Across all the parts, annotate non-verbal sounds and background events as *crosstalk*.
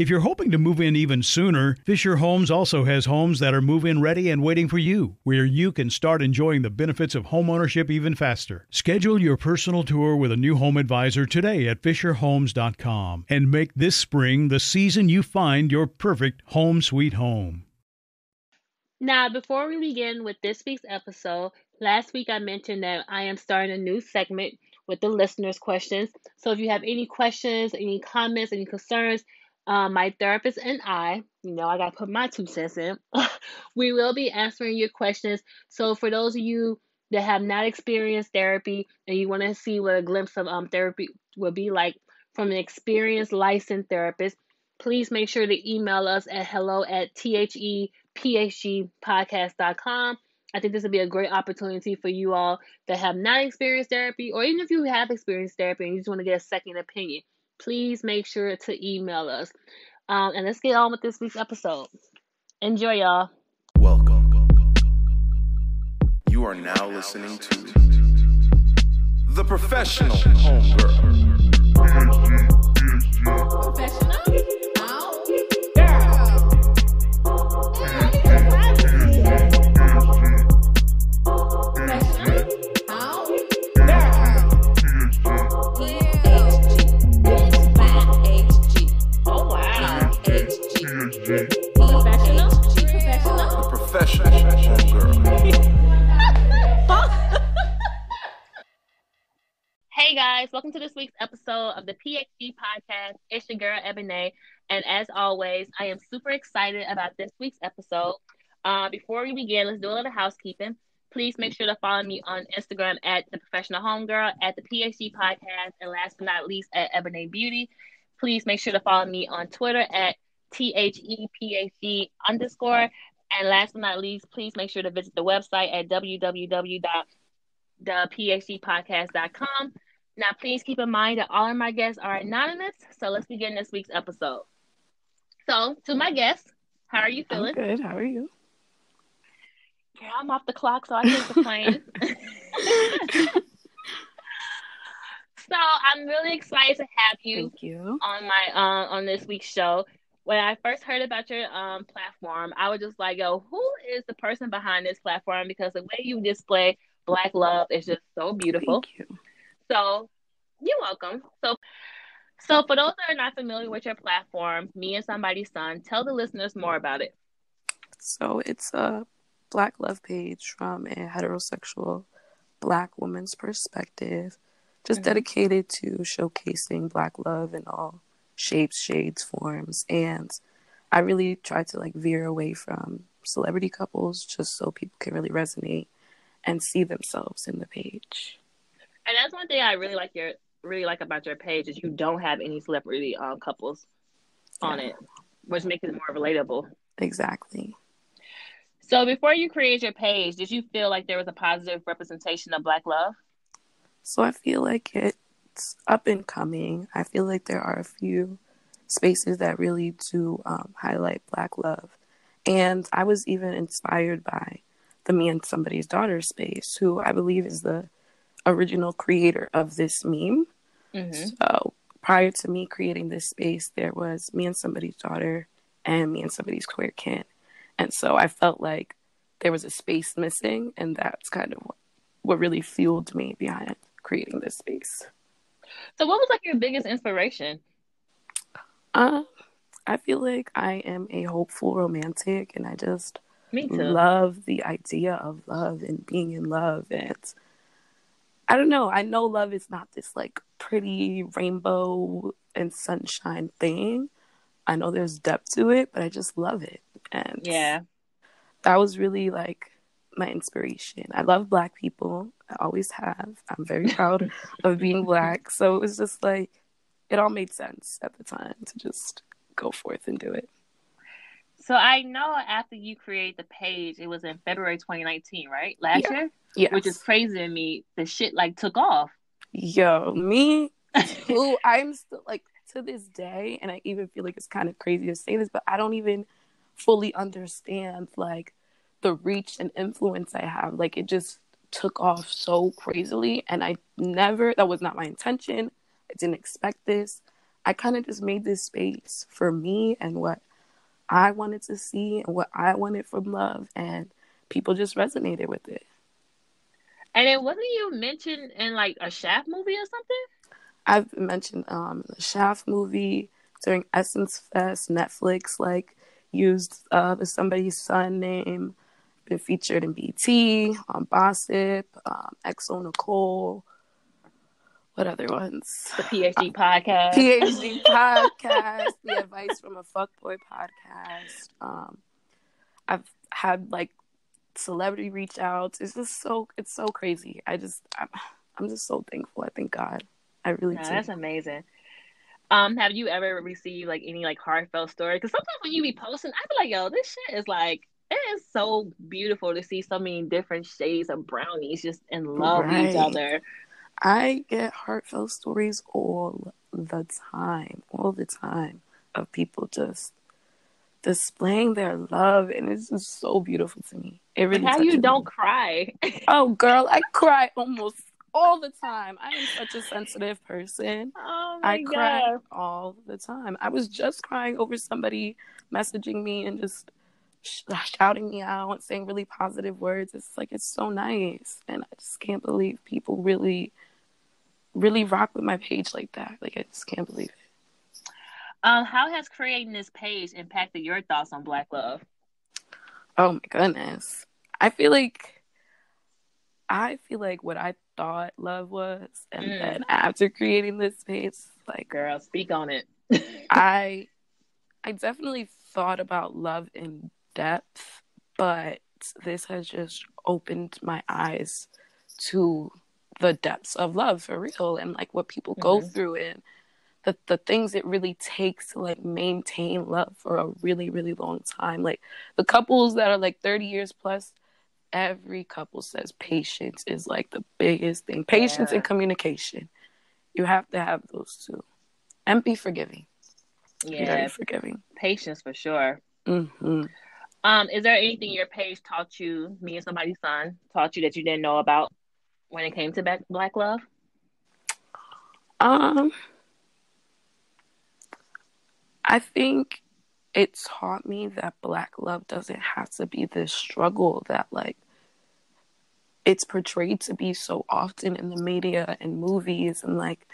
If you're hoping to move in even sooner, Fisher Homes also has homes that are move in ready and waiting for you, where you can start enjoying the benefits of homeownership even faster. Schedule your personal tour with a new home advisor today at FisherHomes.com and make this spring the season you find your perfect home sweet home. Now, before we begin with this week's episode, last week I mentioned that I am starting a new segment with the listeners' questions. So if you have any questions, any comments, any concerns, uh, my therapist and I, you know, I got to put my two cents in, *laughs* we will be answering your questions. So for those of you that have not experienced therapy and you want to see what a glimpse of um, therapy will be like from an experienced licensed therapist, please make sure to email us at hello at thephgpodcast.com. I think this would be a great opportunity for you all that have not experienced therapy, or even if you have experienced therapy and you just want to get a second opinion, please make sure to email us. Um, and let's get on with this week's episode. Enjoy, y'all. Welcome. You are now listening to The Professional Homegirl. Professional? Welcome to this week's episode of the PHG podcast. It's your girl Ebony, and as always, I am super excited about this week's episode. Uh, before we begin, let's do a little housekeeping. Please make sure to follow me on Instagram at the Professional Homegirl, at the PHG podcast, and last but not least at Ebone' Beauty. Please make sure to follow me on Twitter at THEPHG underscore. And last but not least, please make sure to visit the website at www.thephgpodcast.com. Now, please keep in mind that all of my guests are anonymous. So let's begin this week's episode. So, to my guests, how are you I'm feeling? good. How are you? Girl, I'm off the clock, so I can't complain. *laughs* *laughs* so I'm really excited to have you you. on my uh, on this week's show. When I first heard about your um platform, I was just like, "Yo, who is the person behind this platform?" Because the way you display Black love is just so beautiful. Thank you. So you're welcome. So, so for those that are not familiar with your platform, me and somebody's son, tell the listeners more about it. So it's a Black love page from a heterosexual Black woman's perspective, just Mhm. dedicated to showcasing Black love in all shapes, shades, forms, and I really try to like veer away from celebrity couples just so people can really resonate and see themselves in the page. And that's one thing I really like your really like about your page is you don't have any celebrity um, couples on Yeah. it, which makes it more relatable. Exactly. So before you created your page, did you feel like there was a positive representation of Black love? So I feel like it's up and coming. I feel like there are a few spaces that really do um, highlight Black love. And I was even inspired by the Me and Somebody's Daughter space, who I believe is the original creator of this meme. Mm-hmm. So prior to me creating this space, there was me and somebody's daughter and me and somebody's queer kin. And so I felt like there was a space missing, and that's kind of what, what really fueled me behind creating this space. So, what was like your biggest inspiration? Uh, I feel like I am a hopeful romantic, and I just Me too. love the idea of love and being in love. And I don't know. I know love is not this like pretty rainbow and sunshine thing. I know there's depth to it, but I just love it. And yeah. that was really like my inspiration. I love black people. I always have. I'm very *laughs* proud of being black. So it was just like it all made sense at the time to just go forth and do it. So I know after you create the page, it was in February 2019, right? Last Yeah. year, Yeah. which is crazy to me. The shit like took off. Yo, me *laughs* too. I'm still like to this day, and I even feel like it's kind of crazy to say this, but I don't even fully understand like the reach and influence I have. Like it just took off so crazily, and I never. That was not my intention. I didn't expect this. I kind of just made this space for me and what I wanted to see and what I wanted from love, and people just resonated with it. And it wasn't you mentioned in like a Shaft movie or something? I've mentioned um the Shaft movie during Essence Fest. Netflix like used uh the somebody's son name. Been featured in BT, on Gossip, um, xoNecole. What other ones? The PHG *laughs* podcast. PHG podcast, the advice from a fuckboy podcast. Um, I've had like celebrity reach outs. It's just so it's so crazy. I just I'm, I'm just so thankful. I thank God. I really Nah, do. that's amazing. Um, have you ever received like any like heartfelt story? Because sometimes when you be posting, I be like, yo, this shit is like it is so beautiful to see so many different shades of brownies just in love with each other. I get heartfelt stories all the time, all the time of people just displaying their love, and it's just so beautiful to me. It really. Like how you don't me. cry. *laughs* Oh, girl, I cry almost all the time. I am such a sensitive person. oh my I cry god. all the time. I was just crying over somebody messaging me and just sh- shouting me out and saying really positive words. It's like it's so nice, and I just can't believe people really, really rock with my page like that. Like I just can't believe it. Um, how has creating this page impacted your thoughts on Black love? Oh my goodness, I feel like. I feel like what I thought love was, and Mm. then after creating this page, like Girl, speak on it. *laughs* I I definitely thought about love in depth, but this has just opened my eyes to the depths of love for real and like what people go Mhm. through and the the things it really takes to like maintain love for a really really long time. Like the couples that are like 30 years plus every couple says patience is like the biggest thing. Patience Yeah. and communication. You have to have those two. And be forgiving. Yeah, very forgiving. patience for sure. hmm Um, is there anything your page taught you, me and somebody's son, taught you that you didn't know about when it came to Black, black love? Um, I think it taught me that black love doesn't have to be this struggle that like it's portrayed to be so often in the media and movies and like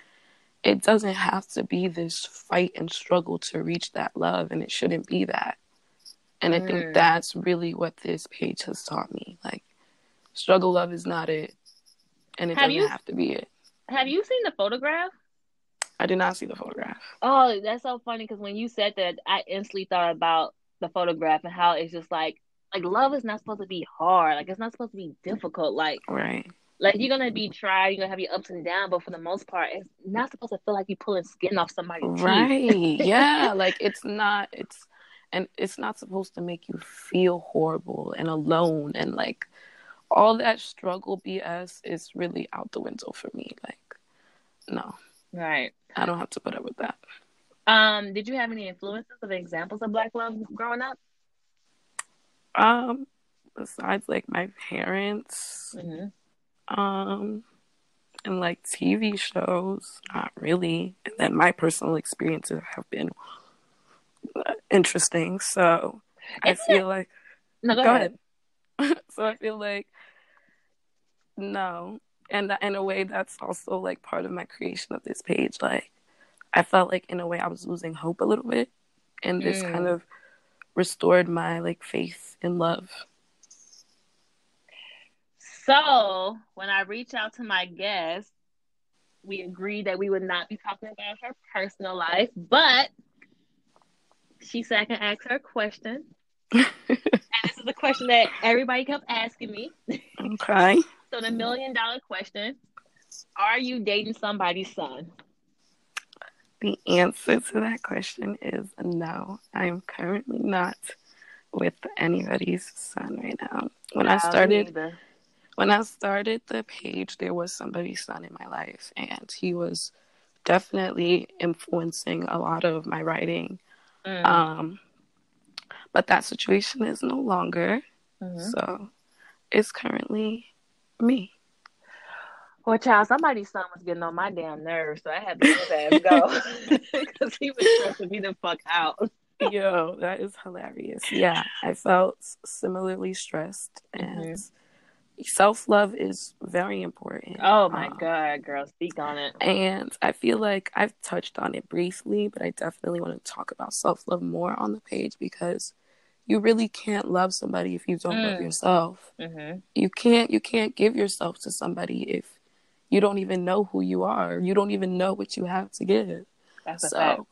it doesn't have to be this fight and struggle to reach that love and it shouldn't be that and i Mm. think that's really what this page has taught me like struggle love is not it and it Have doesn't you- have to be it Have you seen the photograph? i did not see the photograph Oh, that's so funny because when you said that, I instantly thought about the photograph and how it's just like, like love is not supposed to be hard. Like it's not supposed to be difficult. Like, right like you're gonna be tried, you're gonna have your ups and downs, but for the most part, it's not supposed to feel like you're pulling skin off somebody's teeth. Right. *laughs* yeah. Like it's not it's and it's not supposed to make you feel horrible and alone and like all that struggle BS is really out the window for me. Like no. Right. I don't have to put up with that. Um, did you have any influences of examples of black love growing up? Um besides like my parents, hmm um and like TV shows, not really. And then my personal experiences have been uh, interesting. So I Isn't it- feel like No, go, Go ahead. *laughs* so I feel like no, and in a way that's also like part of my creation of this page. Like I felt like in a way I was losing hope a little bit, and this Mm. kind of restored my like faith in love. So when I reach out to my guest, we agreed that we would not be talking about her personal life, but she said I can ask her a question. *laughs* and this is a question that everybody kept asking me. Okay. *laughs* So the million dollar question: Are you dating somebody's son? The answer to that question is no. I am currently not with anybody's son right now. When I started when I started the page, there was somebody's son in my life, and he was definitely influencing a lot of my writing. Mm. Um, but that situation is no longer, Mhm. so it's currently me. Well, child, somebody's son was getting on my damn nerves, so I had to let ass go *laughs* *laughs* because he was stressing me the fuck out. Yo, that is hilarious. Yeah, I felt similarly stressed, Mm-hmm. Self love is very important. Oh my Um, god, girl, speak on it. And I feel like I've touched on it briefly, but I definitely want to talk about self love more on the page because you really can't love somebody if you don't love Mm. yourself. hmm You can't you can't give yourself to somebody if you don't even know who you are. You don't even know what you have to give. That's so fact.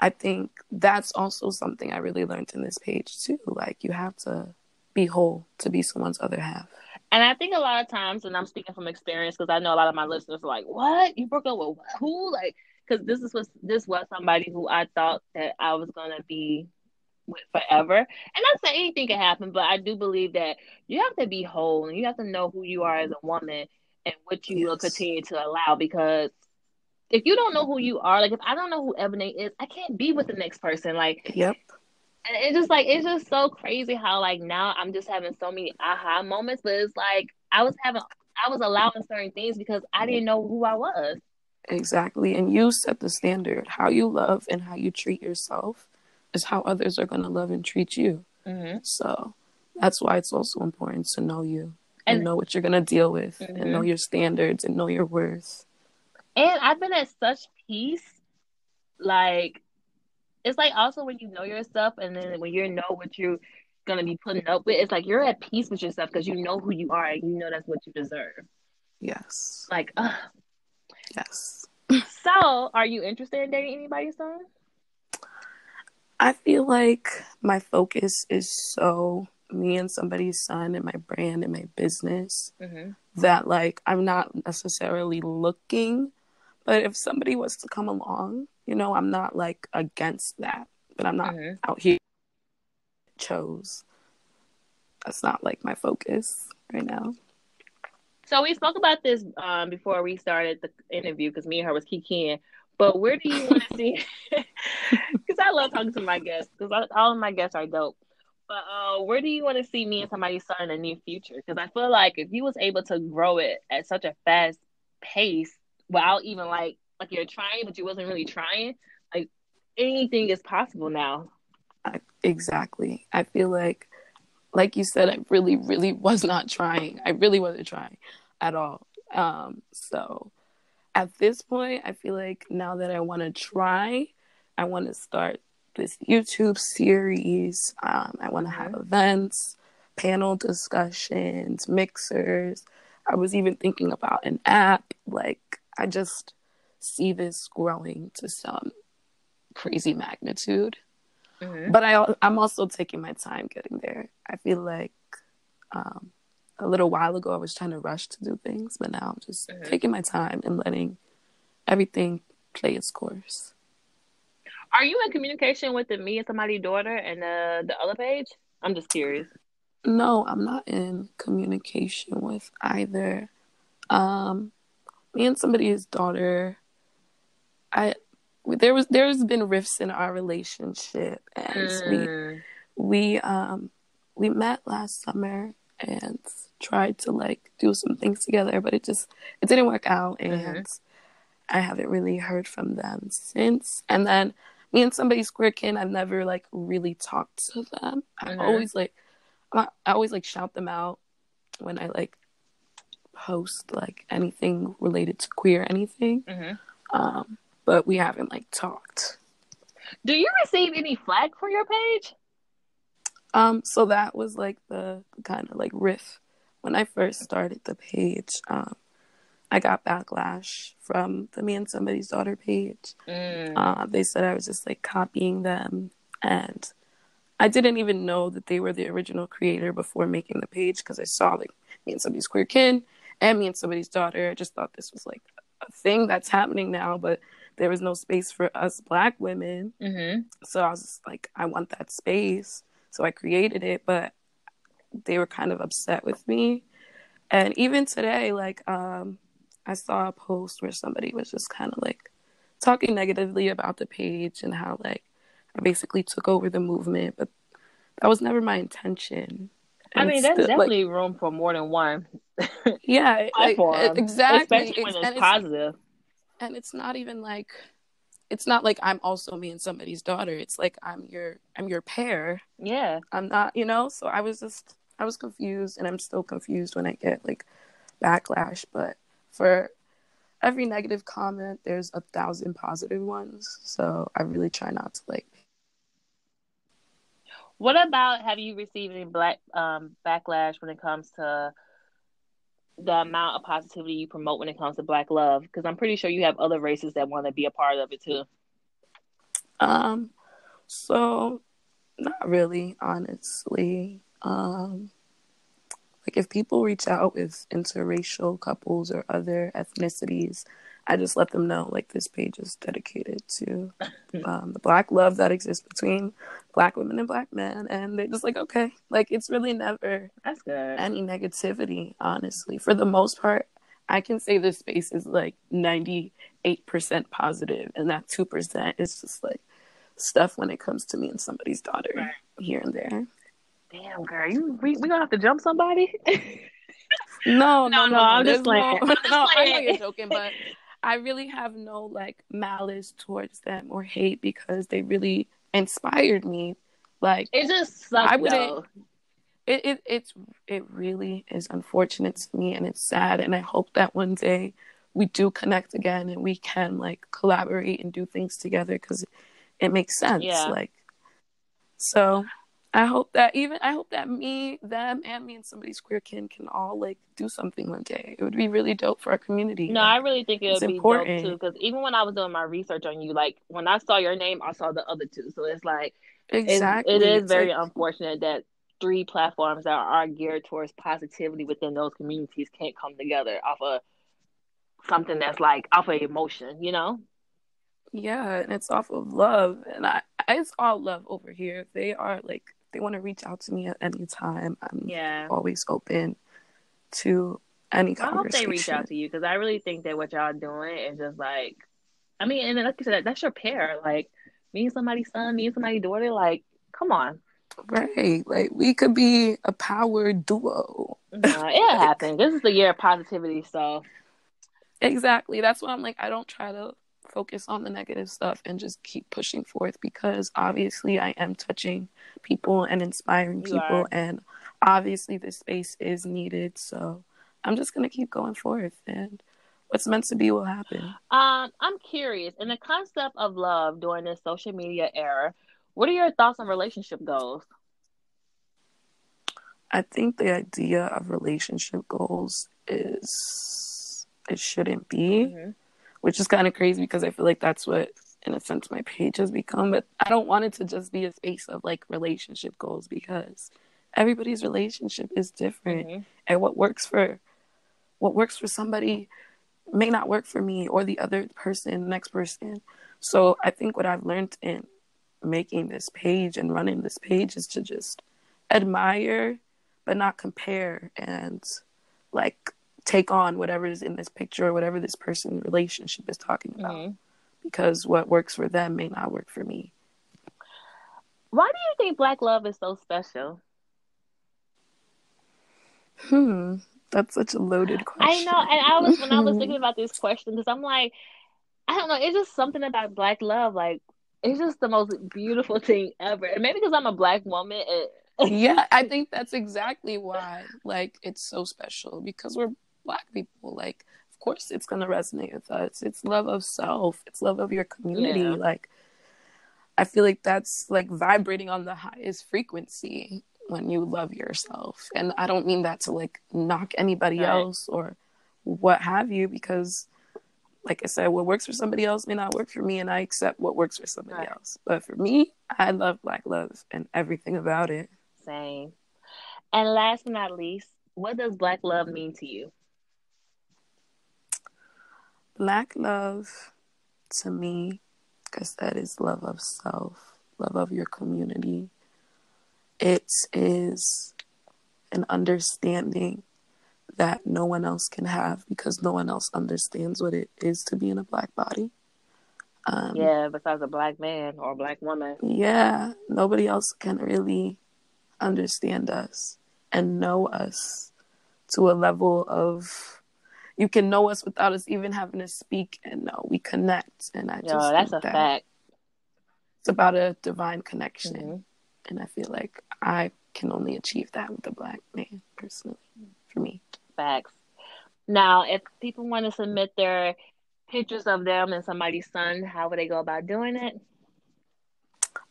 I think that's also something I really learned in this page too. Like you have to be whole to be someone's other half. And I think a lot of times, and I'm speaking from experience because I know a lot of my listeners are like, "What? You broke up with who?" Like, because this is was this was somebody who I thought that I was gonna be with forever. And not saying anything can happen, but I do believe that you have to be whole and you have to know who you are as a woman and what you will continue to allow. Because if you don't know who you are, like if I don't know who Ebony is, I can't be with the next person. Like Yep. And it's just like it's just so crazy how like now I'm just having so many aha moments, but it's like I was having I was allowing certain things because I didn't know who I was. Exactly. And you set the standard. How you love and how you treat yourself is how others are going to love and treat you. Mm-hmm. So that's why it's also important to know you and, And- know what you're going to deal with Mhm. and know your standards and know your worth. And I've been at such peace, like it's like also when you know yourself, and then when you know what you're gonna be putting up with, it's like you're at peace with yourself because you know who you are and you know that's what you deserve. Yes. Like, ugh. Yes. so are you interested in dating anybody soon? I feel like my focus is so me and somebody's son and my brand and my business Mm-hmm. that like I'm not necessarily looking, but if somebody was to come along, you know, I'm not like against that, but I'm not Mhm. out here chose. That's not like my focus right now. So we spoke about this um, before we started the interview because me and her was kikiing. But where do you want to *laughs* see? *laughs* Because I love talking to my guests because all of my guests are dope. But uh, where do you want to see me and somebody son in the near future? Because I feel like if you was able to grow it at such a fast pace without even like like you're trying, but you wasn't really trying, like anything is possible now. I, exactly. I feel like, like you said, I really, really was not trying. I really wasn't trying at all. Um, so at this point, I feel like now that I want to try, I want to start this YouTube series. Um, I want to have events, panel discussions, mixers. I was even thinking about an app. Like, I just see this growing to some crazy magnitude Mhm. but I I'm also taking my time getting there. I feel like um, a little while ago I was trying to rush to do things, but now I'm just Mhm. taking my time and letting everything play its course. Are you in communication with the me and somebody's daughter and the the other page? I'm just curious. No, I'm not in communication with either. Um, me and somebody's daughter. I there was there's been rifts in our relationship, and we Mm. we um we met last summer and tried to like do some things together, but it just it didn't work out, and Mhm. I haven't really heard from them since. And then me and somebody's kin, I've never like really talked to them. I Mhm. always like I always like shout them out when I like post like anything related to queer anything. Mhm. Um, but we haven't like talked. Do you receive any flack for your page? Um, so that was like the kind of like riff when I first started the page. Um, I got backlash from the me and somebody's daughter page. Mm. Uh, they said I was just like copying them, and I didn't even know that they were the original creator before making the page because I saw like me and somebody's queer kid and me and somebody's daughter. I just thought this was like a thing that's happening now, but there was no space for us black women. hmm So I was just like, I want that space. So I created it, but they were kind of upset with me. And even today, like, um, I saw a post where somebody was just kind of like talking negatively about the page and how like I basically took over the movement, but that was never my intention. I mean, it's there's still, like, definitely room for more than one *laughs* yeah, *laughs* exactly. especially when and it's positive. and it's not even like it's not like I'm also me and somebody's daughter. It's like I'm your I'm your pair. Yeah, I'm not, you know. So I was just I was confused, and I'm still confused when I get like backlash. But for every negative comment, there's a thousand positive ones. So I really try not to like. What about have you received any black um, backlash when it comes to the amount of positivity you promote when it comes to black love? Because I'm pretty sure you have other races that want to be a part of it too. Um, so not really, honestly. Um, like if people reach out with interracial couples or other ethnicities, I just let them know like this page is dedicated to um, the black love that exists between black women and black men, and they're just like, okay, like it's really never That's good. any negativity, honestly. For the most part, I can say this space is like 98% positive, and that 2% is just like stuff when it comes to me and somebody's daughter Right. here and there. Damn, girl, you we, we gonna have to jump somebody? No, *laughs* no, No, no, no, I'm just playing. No, I'm just no, I know you're joking, but *laughs* I really have no like malice towards them or hate because they really inspired me. Like it just sucks I wouldn't- it, it it's it really is unfortunate to me and it's sad and I hope that one day we do connect again and we can like collaborate and do things together because it makes sense Yeah. like so I hope that even I hope that me them and me and somebody's queer kin can all like do something one day it would be really dope for our community No, I really think it It's would be important. dope too. Because even when I was doing my research on you, like when I saw your name, I saw the other two. So it's like it's- exactly it is It's very like- unfortunate that three platforms that are geared towards positivity within those communities can't come together off of something that's like off of emotion. You know? Yeah, and it's off of love, and I it's all love over here. They are like they want to reach out to me at any time, I'm Yeah. always open to any I hope they reach out to you because I really think that what y'all doing is just like, I mean, and then like you said, that's your pair. Like me and somebody's son, me and somebody's daughter. Like, come on, Right, like we could be a power duo. nah, it'll *laughs* happen. This is the year of positivity, so Exactly. That's why I'm like I don't try to focus on the negative stuff and just keep pushing forth because obviously I am touching people and inspiring people and obviously this space is needed. So I'm just gonna keep going forth and what's meant to be will happen. Um, I'm curious in the concept of love during this social media era. What are your thoughts on relationship goals? I think the idea of relationship goals is it shouldn't be, Mhm. Which is kind of crazy because I feel like that's what, in a sense, my page has become. But I don't want it to just be a space of like relationship goals because everybody's relationship is different, Mhm. and what works for what works for somebody may not work for me or the other person, the next person. So I think what I've learned in making this page and running this page is to just admire but not compare and like take on whatever is in this picture or whatever this person's relationship is talking about Mhm. because what works for them may not work for me. Why do you think Black love is so special? Hmm. That's such a loaded question. I know, and I was when I was thinking *laughs* about this question because I'm like, I don't know, it's just something about black love. Like, it's just the most beautiful thing ever. And maybe because I'm a black woman. Yeah, I *laughs* think that's exactly why. Like, it's so special because we're black people. Like, of course, it's gonna resonate with us. It's love of self. It's love of your community. Yeah. Like, I feel like that's like vibrating on the highest frequency when you love yourself. And I don't mean that to like knock anybody Right. else or what have you, because like I said, what works for somebody else may not work for me, and I accept what works for somebody Right. else. But for me, I love Black love and everything about it. Same. And last but not least, what does black love mean to you? Black love to me, because that is love of self, love of your community. It is an understanding that no one else can have because no one else understands what it is to be in a black body. Um, Yeah, besides a black man or a black woman. yeah, nobody else can really understand us and know us to a level of you can know us without us even having to speak and know we connect and i just Yo, that's a that fact. it's about a divine connection Mhm. and i feel like i can only achieve that with a black man personally for me Facts. Now, if people want to submit their pictures of them and somebody's son, how would they go about doing it?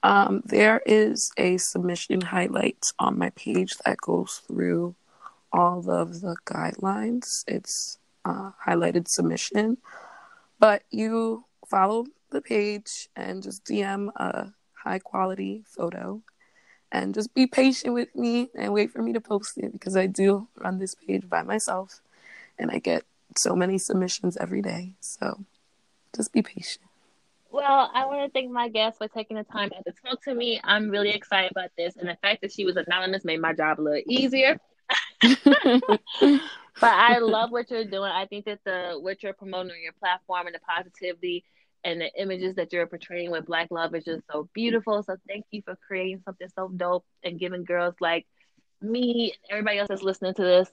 Um, there is a submission highlights on my page that goes through all of the guidelines. It's uh, highlighted submission, but you follow the page and just DM a high quality photo and just be patient with me and wait for me to post it because I do run this page by myself and I get so many submissions every day. So just be patient. Well, I want to thank my guest for taking the time to talk to me. I'm really excited about this, and the fact that she was anonymous made my job a little easier. *laughs* *laughs* But I *laughs* love what you're doing. I think that the what you're promoting on your platform and the positivity and the images that you're portraying with Black love is just so beautiful. So thank you for creating something so dope and giving girls like me and everybody else that's listening to this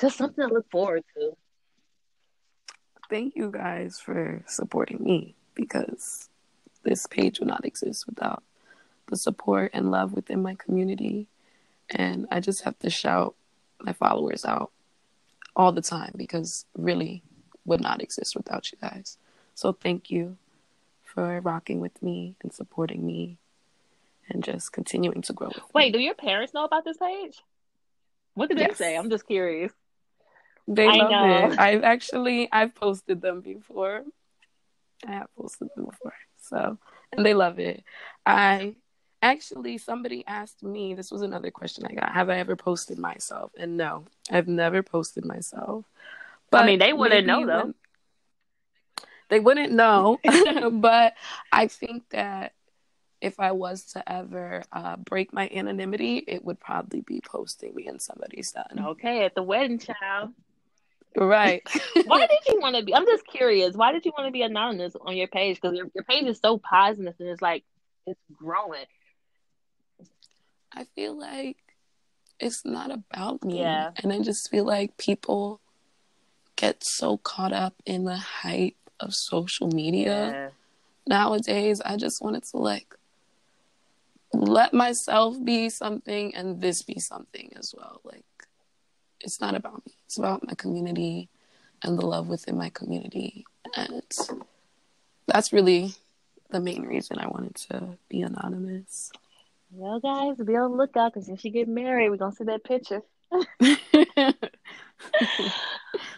just something to look forward to. thank you guys for supporting me because this page would not exist without the support and love within my community. And I just have to shout my followers out all the time because really would not exist without you guys. So thank you for rocking with me and supporting me and just continuing to grow with me. Wait, do your parents know about this page? What did they Yes. say? I'm just curious. They I love know. it. I've actually I've posted them before. I have posted them before. So and they love it. I actually somebody asked me, this was another question I got. Have I ever posted myself? And no, I've never posted myself. But I mean, they wouldn't know, though. when- They wouldn't know. *laughs* *laughs* but I think that if I was to ever uh, break my anonymity, it would probably be posting me and somebody's son. Okay, at the wedding, child. Right. *laughs* Why did you want to be? I'm just curious. Why did you want to be anonymous on your page? Because your, your page is so positive and it's like it's growing. I feel like it's not about me. Yeah. And I just feel like people get so caught up in the hype of social media nowadays. I just wanted to like let myself be something and this be something as well. Like it's not about me. It's about my community and the love within my community. And that's really the main reason I wanted to be anonymous. Well, guys, be on the lookout because when she get married, we're gonna see that picture. *laughs*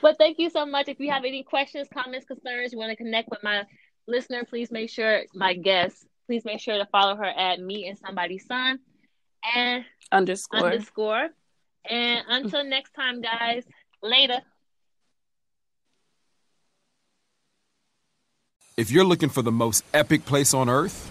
But thank you so much. If you have any questions, comments, concerns, you want to connect with my listener, please make sure my guest, please make sure to follow her at me and somebody's son and Underscore. underscore. And until next time, guys. Later. If you're looking for the most epic place on earth,